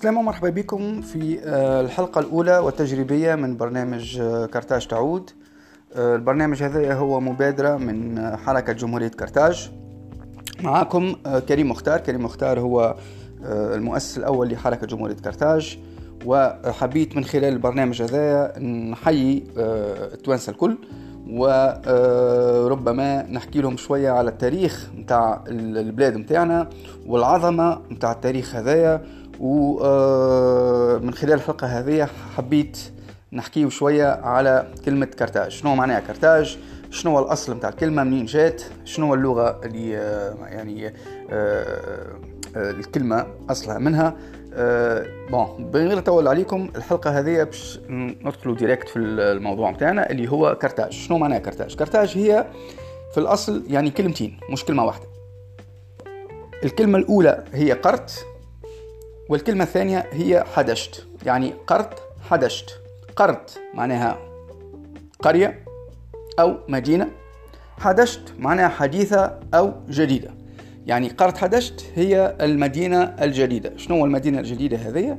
عسلامة ومرحبا بكم في آه، الحلقة الأولى والتجريبية من برنامج آه، كرتاج تعود. آه، البرنامج هذا هو مبادرة من حركة جمهورية كرتاج معاكم كريم مختار. كريم مختار هو المؤسس الأول لحركة جمهورية كرتاج وحبيت من خلال البرنامج هذا نحيي التوانسة الكل. وربما نحكي لهم شوية على التاريخ متاع البلاد متاعنا والعظمة متاع التاريخ هذايا. ومن آه، خلال الحلقة هذه حبيت نحكيه شوية على كلمة كرتاج. شنو معناها كرتاج؟ شنو هو الأصل متاع الكلمة؟ منين جات؟ شنو هو اللغة اللي آه، يعني آه، الكلمة أصلها منها؟ bon بغير نطول عليكم الحلقة هذه باش ندخلوا direct في الموضوع متاعنا اللي هو كرتاج. شنو معناها كرتاج؟ كرتاج هي في الأصل يعني كلمتين مش كلمة واحدة. الكلمة الأولى هي قرت والكلمة الثانية هي حدشت يعني قرت حدشت. قرت معناها قرية أو مدينة. حدشت معناها حديثة أو جديدة. يعني قرت حدشت هي المدينة الجديدة. شنو هو المدينة الجديدة هذه؟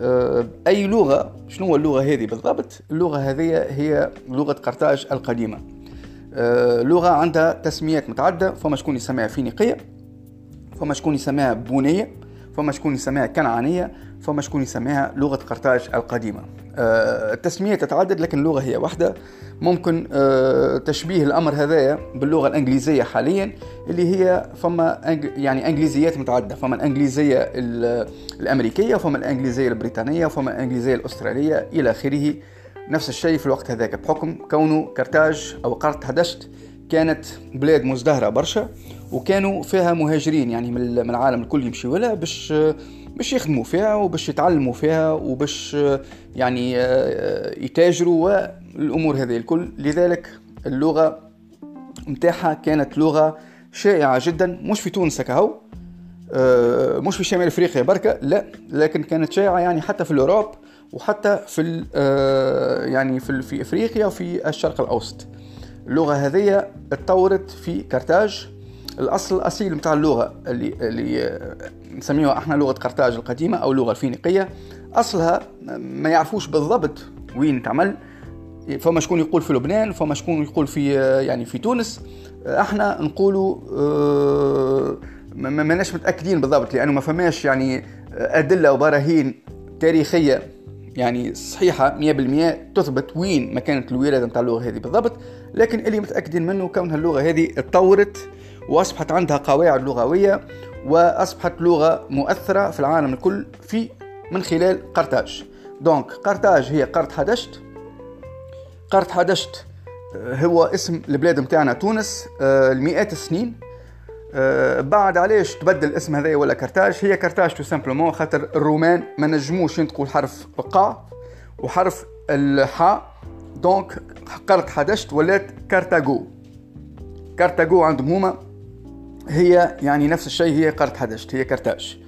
آه، أي لغة شنو هو اللغة هذه بالضبط؟ اللغة هذه هي لغة قرطاج القديمة. آه، لغة عندها تسميات متعددة. فما شكون يسميها فينيقية فما شكون يسميها بونية فما شكون يسميها كنعانية فما شكون يسميها لغة قرطاج القديمة. آه، التسمية تتعدد لكن اللغة هي واحدة. ممكن آه، تشبيه الأمر هذايا باللغة الإنجليزية حاليا اللي هي فما يعني إنجليزيات متعددة. فما الإنجليزية الأمريكية وفما الإنجليزية البريطانية وفما الإنجليزية الأسترالية إلى آخره. نفس الشيء في الوقت هذاك. بحكم كونه كرتاج أو قرط هدشت كانت بلاد مزدهرة برشا وكانوا فيها مهاجرين يعني من العالم الكل يمشيوا لها باش باش يخدموا فيها وباش يتعلموا فيها وباش يعني يتاجروا والأمور هذه الكل. لذلك اللغة متاعها كانت لغة شائعة جدا مش في تونس كهو مش في شمال أفريقيا بركة لا لكن كانت شائعة يعني حتى في الأوروب وحتى في يعني في في أفريقيا وفي الشرق الأوسط. اللغة هذه اتطورت في كرتاج الأصل الأصيل نتاع اللغة اللي اللي نسميها إحنا لغة قرطاج القديمة أو اللغة الفينيقية. أصلها ما يعرفوش بالضبط وين تعمل. فما شكون يقول في لبنان فما شكون يقول في يعني في تونس. إحنا نقولوا آه، ما ماناش متأكدين بالضبط لأنه ما فماش يعني أدلة وبراهين تاريخية يعني صحيحة 100% تثبت وين مكانت الولادة نتاع اللغة هذه بالضبط لكن اللي متأكدين منه كونها اللغة هذه اتطورت وأصبحت عندها قواعد لغوية وأصبحت لغة مؤثرة في العالم الكل في من خلال قرطاج. donc قرطاج هي قرط حدشت. قرط حدشت آه، هو اسم البلاد متاعنا تونس المئات السنين. آه، بعد علاش تبدل الاسم هذايا ولا كرتاج؟ هي كرتاج tout simplement خاطر الرومان ما نجموش ينطقوا الحرف القاع وحرف الحاء donc قرط حدشت ولات كارتاغو كارتاغو عندهم هما. هي يعني نفس الشيء هي قرط حدشت هي كرتاج.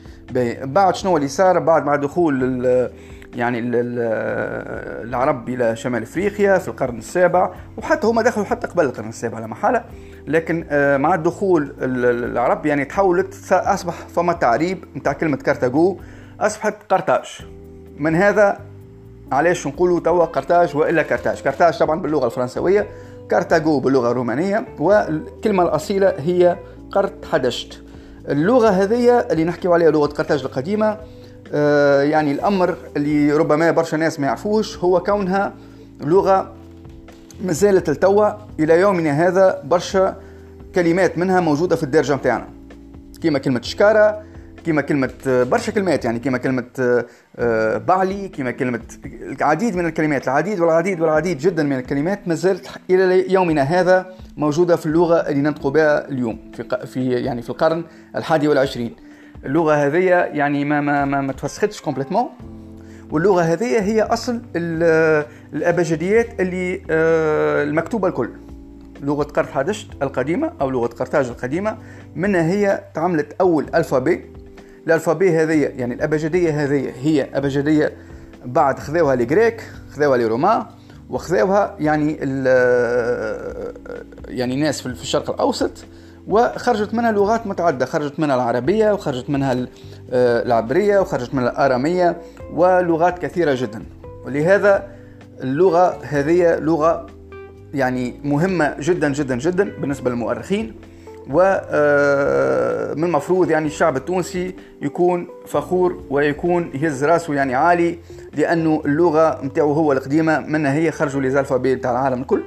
بعد شنو اللي صار؟ بعد مع دخول يعني العرب إلى شمال إفريقيا في القرن السابع وحتى هما دخلوا حتى قبل القرن السابع لا محاله لكن آه، مع دخول العرب يعني تحولت أصبح فما تعريب نتاع كلمة كارتاجو أصبحت قرطاج. من هذا علاش نقولوا توا قرطاج وإلا كرتاج كرتاج طبعا باللغة الفرنسويه كارتاجو باللغة الرومانية والكلمة الأصيلة هي قرط حدشت. اللغة هذه اللي نحكي عليها لغة قرطاج القديمة آه، يعني الأمر اللي ربما برشا ناس ما يعرفوش هو كونها لغة ما زالت التوا إلى يومنا هذا برشا كلمات منها موجودة في الدارجة نتاعنا كيما كلمة شكارة كيما كلمة برشا كلمات يعني كيما كلمة آه، بعلي كيما كلمة العديد من الكلمات العديد والعديد والعديد جدا من الكلمات ما زالت إلى يومنا هذا موجودة في اللغة اللي ننطق بها اليوم في في يعني في القرن الحادي والعشرين. اللغة هذه يعني ما ما ما, ما تفسختش كومبليتمون واللغة هذه هي أصل الأبجديات اللي آه، المكتوبة الكل. لغة قرطاج القديمة أو لغة قرطاج القديمة منها هي تعملت أول ألفابي. الألفابي هذه يعني الأبجدية هذه هي أبجدية بعد خذوها الجريك خذوها الرومان وخذوها يعني آه، يعني ناس في الشرق الأوسط وخرجت منها لغات متعددة. خرجت منها العربية وخرجت منها آه، العبرية وخرجت منها الآرامية ولغات كثيرة جدا. ولهذا اللغة هذه لغة يعني مهمة جدا جدا جدا بالنسبة للمؤرخين. ومن آه، المفروض يعني الشعب التونسي يكون فخور ويكون يهز راسه يعني عالي لأنه اللغة نتاعو هو القديمة منها هي خرجوا لي زالفابي نتاع العالم الكل.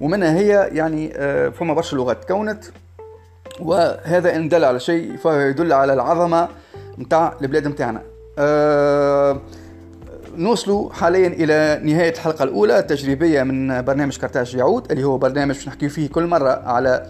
ومنها هي يعني آه، فما برشا لغات تكونت. وهذا إن دل على شيء فهو يدل على العظمة نتاع البلاد نتاعنا أه نوصلوا حاليا إلى نهاية الحلقة الأولى التجريبية من برنامج كرتاج يعود اللي هو برنامج نحكي فيه كل مرة على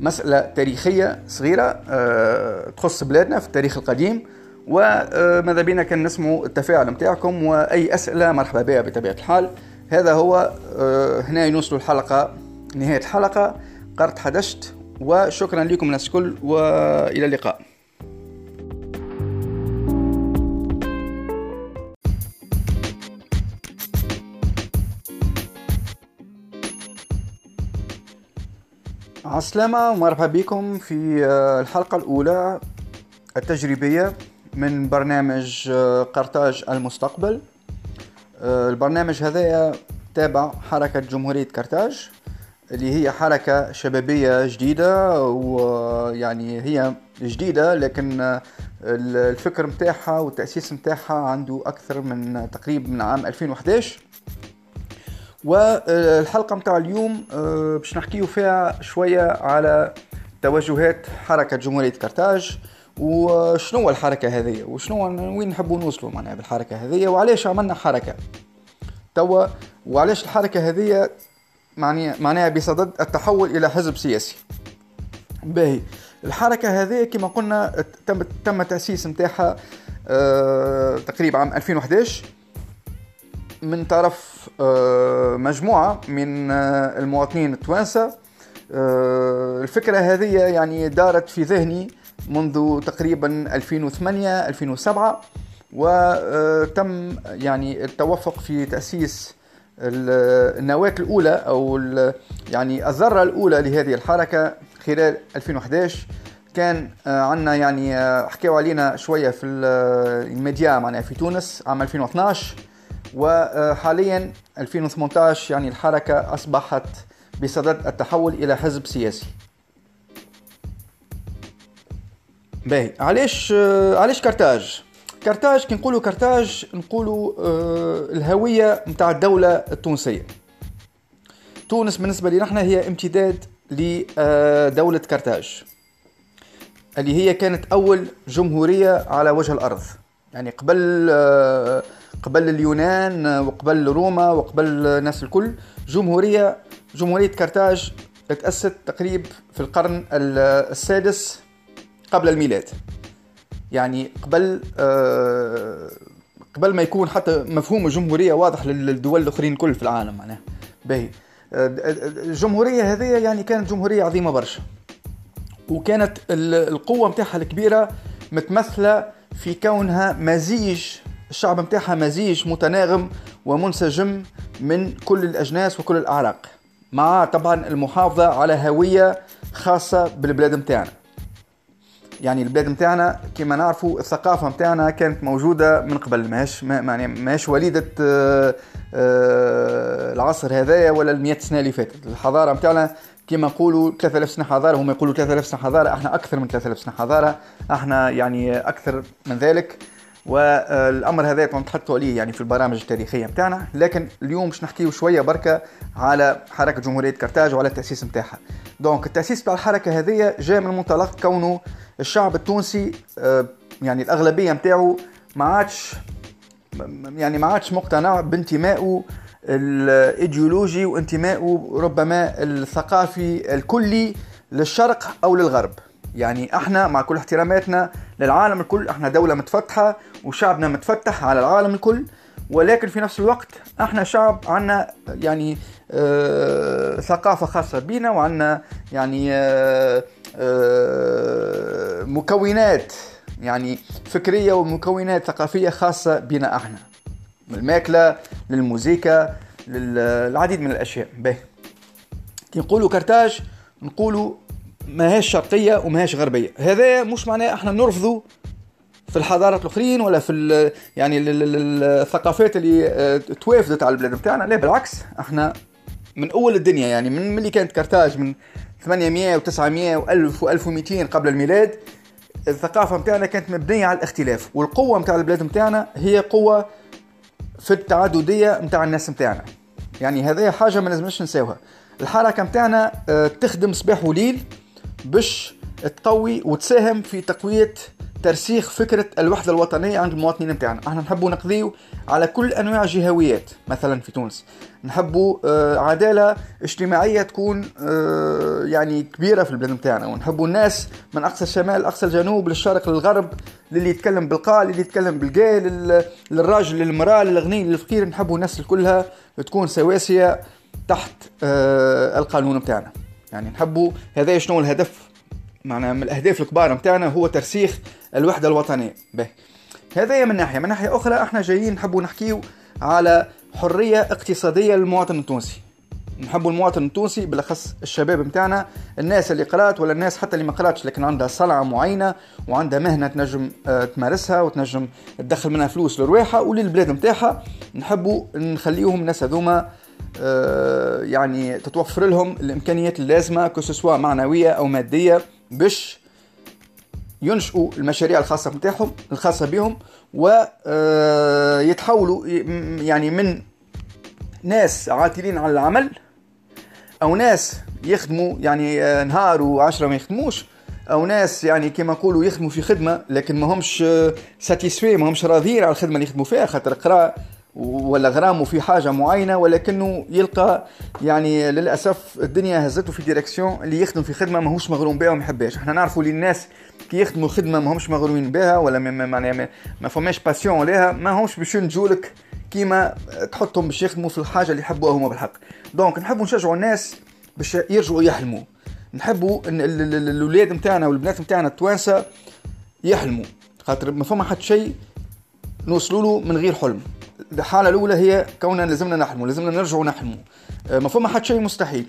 مسألة تاريخية صغيرة أه تخص بلادنا في التاريخ القديم. وماذا بينا كان نسمو التفاعل نتاعكم وأي أسئلة مرحبا بها بطبيعة الحال. هذا هو أه هنا نوصلوا الحلقة نهاية الحلقة. قرت حدشت. وشكرا لكم الناس الكل وإلى اللقاء. عسلامة ومرحبا بكم في آه، الحلقة الأولى التجريبية من برنامج آه، قرطاج المستقبل. آه، البرنامج هذا تابع حركة جمهورية قرطاج اللي هي حركة شبابية جديدة ويعني هي جديدة لكن الفكر متاعها والتأسيس متاعها عنده أكثر من تقريبا من عام 2011 والحلقة متاع اليوم آه، باش نحكيو فيها شوية على توجهات حركة جمهورية كرتاج وشنو الحركة هذه؟ وشنو وين نحبوا نوصلوا معناها بالحركة هذه؟ وعلاش عملنا حركة؟ توا وعلاش الحركة هذه معناها بصدد التحول إلى حزب سياسي. باهي. الحركة هذه كما قلنا تم تم تأسيس نتاعها أه تقريبا عام 2011 من طرف أه مجموعة من أه المواطنين التوانسة. أه الفكرة هذه يعني دارت في ذهني منذ تقريبا 2008 2007 وتم يعني التوفق في تأسيس النواة الأولى أو يعني الذرة الأولى لهذه الحركة خلال 2011 كان آه، عندنا يعني آه، حكاوا علينا شوية في الميديا معناها في تونس عام 2012 وحاليا 2018 يعني الحركة أصبحت بصدد التحول إلى حزب سياسي. باهي. علاش آه، علاش كرتاج كرتاج كي نقولوا كرتاج نقولوا آه الهوية نتاع الدولة التونسية. تونس بالنسبة لنا إحنا هي امتداد لدوله كرتاج اللي هي كانت أول جمهورية على وجه الأرض. يعني قبل آه قبل اليونان وقبل روما وقبل الناس الكل جمهوريه جمهورية كرتاج تأسست تقريبا في القرن السادس قبل الميلاد. يعني قبل آه، قبل ما يكون حتى مفهوم الجمهورية واضح للدول الآخرين كل في العالم معناها. باهي. آه، الجمهورية هذه يعني كانت جمهورية عظيمة برشا. وكانت القوة متاعها الكبيرة متمثلة في كونها مزيج الشعب متاعها مزيج متناغم ومنسجم من كل الأجناس وكل الأعراق. مع طبعا المحافظة على هوية خاصة بالبلاد متاعنا. يعني البلاد نتاعنا كما نعرفوا الثقافة نتاعنا كانت موجودة من قبل ماهيش ما ماهيش وليدة آه، آه، العصر هذايا ولا ال سنة اللي فاتت. الحضارة نتاعنا كما نقولوا 3000 سنة حضارة هم يقولوا 3000 سنة حضارة إحنا أكثر من 3000 سنة حضارة إحنا يعني أكثر من ذلك. والأمر هذا نتحطوا عليه يعني في البرامج التاريخية نتاعنا لكن اليوم باش نحكيو شوية بركة على حركة جمهورية كرتاج وعلى التأسيس نتاعها. donc التأسيس تاع الحركة هذه جاء من منطلق كونه الشعب التونسي آه، يعني الأغلبية نتاعو ما عادش يعني ما عادش مقتنع بانتمائه الإيديولوجي وانتمائه ربما الثقافي الكلي للشرق أو للغرب. يعني إحنا مع كل احتراماتنا للعالم الكل إحنا دولة متفتحة وشعبنا متفتح على العالم الكل ولكن في نفس الوقت إحنا شعب عنا يعني آه ثقافة خاصة بينا وعنا يعني آه آه مكونات يعني فكرية ومكونات ثقافية خاصة بنا إحنا. من الماكلة للموسيقى للعديد من الأشياء. به كي نقولوا كرتاج نقولوا ماهيش شرقية وماهيش غربية. هذا مش معناه إحنا نرفضوا في الحضارات الأخرين ولا في يعني الثقافات اللي آه، توافدت على البلاد بتاعنا. لا بالعكس إحنا من أول الدنيا يعني من ملي كانت كرتاج من 800 و900 و1000 و1200 قبل الميلاد الثقافة بتاعنا كانت مبنية على الاختلاف. والقوة بتاع البلاد بتاعنا هي قوة في التعددية بتاع الناس بتاعنا. يعني هذه حاجة ما لازمناش نساوها. الحركة بتاعنا آه، تخدم صباح وليل باش تقوي وتساهم في تقوية ترسيخ فكرة الوحدة الوطنية عند المواطنين متاعنا إحنا نحبوا نقضيو على كل أنواع الجهويات مثلا في تونس. نحبوا آه، عدالة اجتماعية تكون آه، يعني كبيرة في البلاد متاعنا ونحبوا الناس من أقصى الشمال أقصى الجنوب للشرق للغرب للي يتكلم بالقاء للي يتكلم بالقاء للراجل للمرأة للغني للفقير. نحبوا الناس كلها تكون سواسية تحت آه، القانون متاعنا يعني نحبوا هذا شنو الهدف؟ معنا من الأهداف الكبار نتاعنا هو ترسيخ الوحدة الوطنية. به. هذا من ناحية. من ناحية أخرى إحنا جايين نحبوا نحكيو على حرية اقتصادية للمواطن التونسي. نحبوا المواطن التونسي بالأخص الشباب نتاعنا الناس اللي قرات ولا الناس حتى اللي ما قراتش لكن عندها صنعه معينة وعندها مهنة تنجم آه، تمارسها وتنجم تدخل منها فلوس لرواحها وللبلاد نتاعها نحبوا نخليهم الناس هذوما يعني تتوفر لهم الإمكانيات اللازمة كسوا معنوية أو مادية باش ينشئوا المشاريع الخاصة بتاعهم الخاصة بهم ويتحولوا آه، يعني من ناس عاطلين عن العمل أو ناس يخدموا يعني آه، نهار وعشرة ما يخدموش أو ناس يعني كما نقولوا يخدموا في خدمة لكن ما همش ساتيسفي ما همش راضيين على الخدمة اللي يخدموا فيها خاطر قرا ولا غرامه في حاجة معينة ولكنه يلقى يعني للأسف الدنيا هزته في ديريكسيون اللي يخدم في خدمة ماهوش مغروم بها وما يحبهاش. إحنا نعرفوا اللي الناس كي يخدموا خدمة ماهمش مغرومين بها ولا معناها ما, ما فماش passion لها ما همش باش ينجولك كيما تحطهم باش يخدموا في الحاجة اللي يحبوها هما بالحق. donc نحبوا نشجعوا الناس باش يرجعوا يحلموا. نحبوا الاولاد نتاعنا والبنات نتاعنا التوانسة يحلموا. خاطر ما فما حد شيء نوصلوا له من غير حلم. الحالة الأولى هي كوننا لازمنا نحلموا لازمنا نرجعوا نحلموا. آه، ما فما حد شيء مستحيل.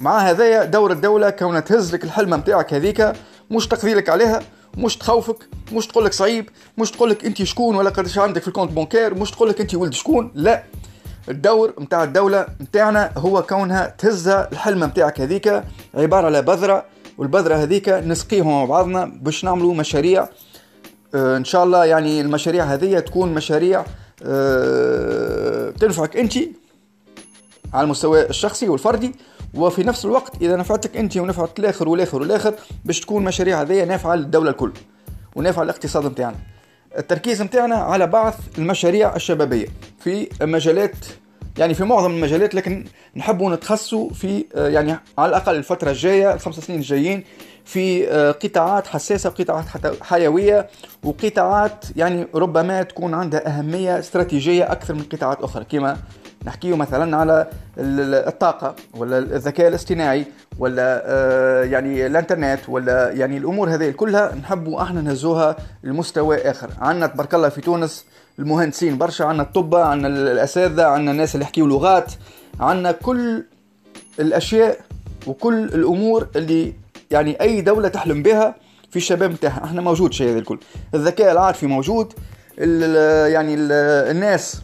مع هذايا دور الدولة كونها تهز لك الحلمة متاعك هذيك مش تقضي لك عليها مش تخوفك مش تقول لك صعيب مش تقول لك أنت شكون ولا قداش عندك في ال compte bancaire مش تقول لك أنت ولد شكون لا. الدور متاع الدولة متاعنا هو كونها تهزها الحلمة متاعك هذيك عبارة على بذرة والبذرة هذيك نسقيهم مع بعضنا باش نعملوا مشاريع. آه، إن شاء الله يعني المشاريع هذه تكون مشاريع تنفعك انت على المستوى الشخصي والفردي وفي نفس الوقت إذا نفعتك انت ونفعت الآخر والآخر والآخر باش تكون مشاريع هذه نافعة للدولة الكل ونافعة للاقتصاد نتاعنا. التركيز نتاعنا على بعض المشاريع الشبابية في مجالات يعني في معظم المجالات لكن نحبوا نتخصصوا في آه، يعني على الأقل الفترة الجاية الخمس سنين الجايين في آه، قطاعات حساسة وقطاعات حيوية وقطاعات يعني ربما تكون عندها أهمية استراتيجية أكثر من قطاعات أخرى. كما نحكيه مثلا على الطاقة ولا الذكاء الاصطناعي ولا آه، يعني الإنترنت ولا يعني الأمور هذه كلها نحبوا إحنا نهزوها لمستوى آخر. عندنا تبارك الله في تونس المهندسين برشا عندنا الطب عندنا الأساتذة عندنا الناس اللي يحكيوا لغات. عندنا كل الأشياء وكل الأمور اللي يعني أي دولة تحلم بها في الشباب نتاعها إحنا موجود شيء هذا الكل. الذكاء العاطفي موجود. ال يعني ال الناس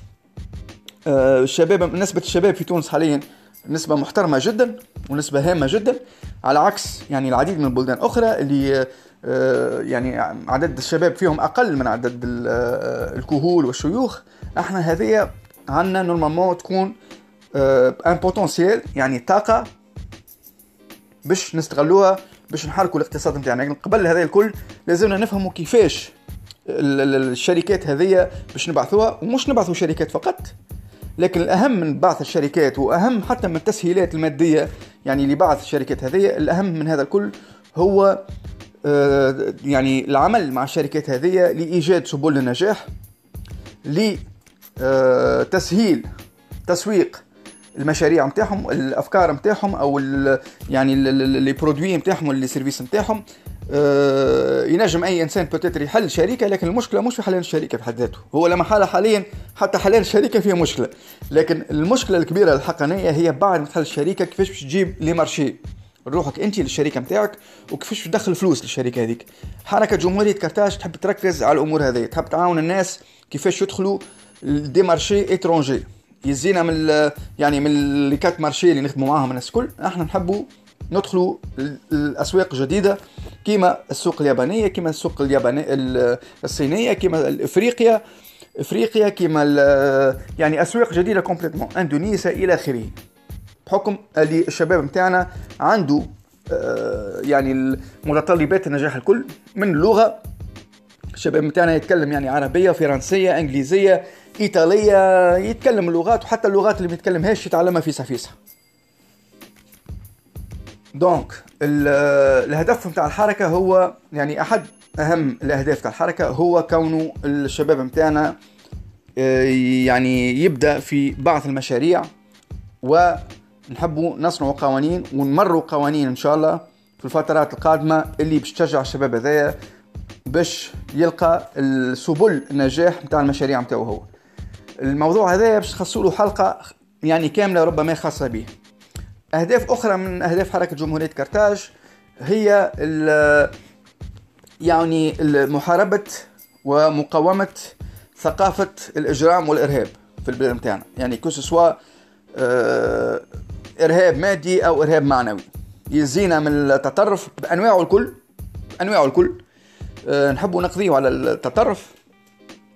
آه، الشباب نسبة الشباب في تونس حاليا نسبة محترمة جدا ونسبة هامة جدا. على عكس يعني العديد من البلدان الأخرى اللي آه، يعني عدد الشباب فيهم أقل من عدد آه، الكهول والشيوخ. إحنا هذه عندنا normalement تكون un potentiel يعني طاقة باش نستغلوها باش نحركوا الاقتصاد نتاعنا لكن قبل هذا الكل لازمنا نفهموا كيفاش الشركات هذه باش نبعثوها. ومش نبعثوا شركات فقط لكن الأهم من بعث الشركات وأهم حتى من التسهيلات المادية يعني لبعث الشركات هذه الأهم من هذا الكل هو آه، يعني العمل مع الشركات هذه لإيجاد سبل النجاح لتسهيل تسويق المشاريع نتاعهم الأفكار نتاعهم أو يعني les produits نتاعهم les services نتاعهم آه، ينجم أي إنسان peut-être يحل شركه لكن المشكلة مش في حلال الشركة في حد ذاته. هو لما حال حاليا حتى حلال الشركة فيها مشكلة. لكن المشكلة الكبيرة الحقانية هي بعد ما تحل الشركة كيفاش باش تجيب les marchés؟ لروحك أنت للشركه نتاعك وكيفاش تدخل فلوس للشركه هذيك؟ حركة جمهورية كرتاج تحب تركز على الأمور هذه تحب تعاون الناس كيفاش يدخلوا des marchés étrangers يزينا من يعني من les quatre marchés اللي نخدموا معاهم الناس الكل إحنا نحبوا ندخلوا الأسواق جديدة كيما السوق اليابانية كيما السوق اليابانيه الصينية كيما افريقيا إفريقيا كيما يعني أسواق جديدة complètement. إندونيسيا إلى آخره. بحكم اللي الشباب نتاعنا عنده آه، يعني متطلبات النجاح الكل. من اللغة الشباب نتاعنا يتكلم يعني عربية فرنسية إنجليزية إيطالية يتكلم اللغات وحتى اللغات اللي ما يتكلمهاش يتعلمها فيسا فيسا دونك الهدف نتاع الحركة هو يعني أحد أهم الأهداف تاع الحركة هو كونه الشباب نتاعنا آه، يعني يبدأ في بعض المشاريع ونحبوا نصنعوا قوانين ونمروا قوانين إن شاء الله في الفترات القادمة اللي باش تشجع الشباب هذايا باش يلقى سبل النجاح نتاع المشاريع نتاعو هو. الموضوع هذا باش تخصوا له حلقة يعني كاملة ربما خاصة به أهداف أخرى من أهداف حركة جمهورية كرتاج هي يعني محاربه ومقاومة ثقافة الإجرام والإرهاب في البلاد نتاعنا يعني كو سوا آه، إرهاب مادي أو إرهاب معنوي. يزينا من التطرف بأنواعه الكل انواعه الكل. أه نحبوا نقضيه على التطرف.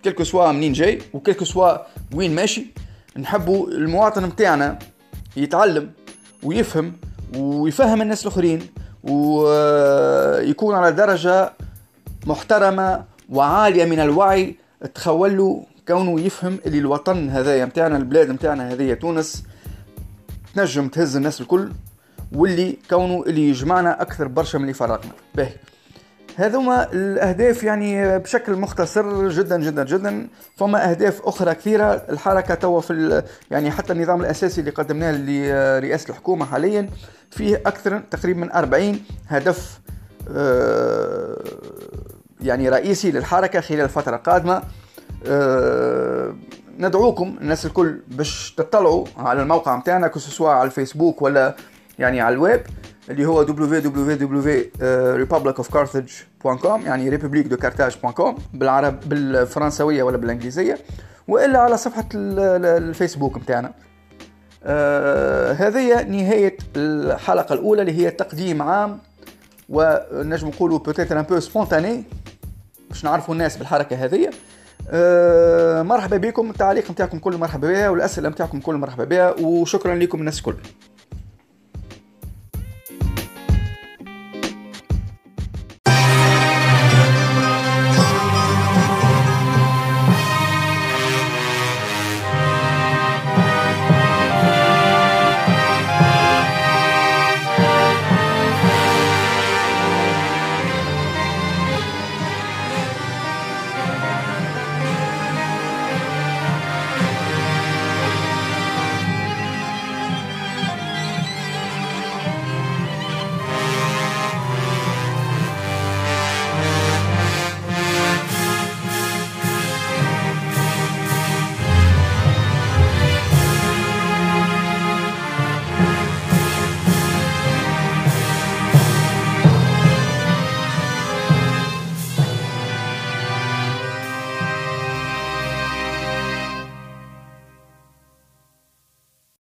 كلكو سوا منين جاي وكلكو سوا وين ماشي نحبوا المواطن نتاعنا يتعلم ويفهم ويفهم الناس الآخرين ويكون على درجة محترمة وعالية من الوعي تخولوا كونه يفهم اللي الوطن هذايا متاعنا البلاد متاعنا هذيا تونس تنجم تهز الناس الكل واللي كونه اللي يجمعنا أكثر برشا من اللي فرقنا. باهي. هذوما الأهداف يعني بشكل مختصر جدا جدا جدا. فما أهداف أخرى كثيرة. الحركة توا في يعني حتى النظام الأساسي اللي قدمناه لرئاسة الحكومة حاليا فيه أكثر تقريبا من 40 هدف آه، يعني رئيسي للحركة خلال الفترة القادمه آه، ندعوكم الناس الكل باش تطلعوا على الموقع متاعنا كسوا على الفيسبوك ولا يعني على الويب. اللي هو www.republicofcarthage.com يعني République de Carthage.com بالعرب بالفرنسوية ولا بالإنجليزية وإلا على صفحة الفيسبوك متاعنا آه هذه نهاية الحلقة الأولى اللي هي تقديم عام ونجم نقولوا peut-être un peu spontanée باش نعرفوا الناس بالحركة هذه. آه مرحبا بكم التعليق نتاعكم كل مرحبا بها والأسئلة نتاعكم كل مرحبا بها وشكرا لكم الناس الكل.